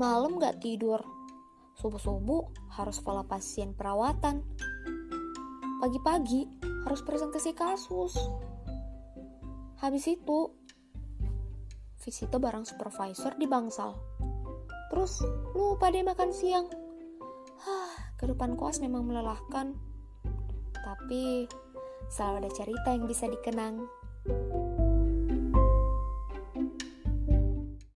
malam gak tidur. Subuh-subuh harus follow pasien perawatan. Pagi-pagi harus presentasi kasus. Habis itu, visita barang supervisor di bangsal. Terus lupa deh makan siang. Hah, kehidupan koas memang melelahkan. Tapi selalu ada cerita yang bisa dikenang.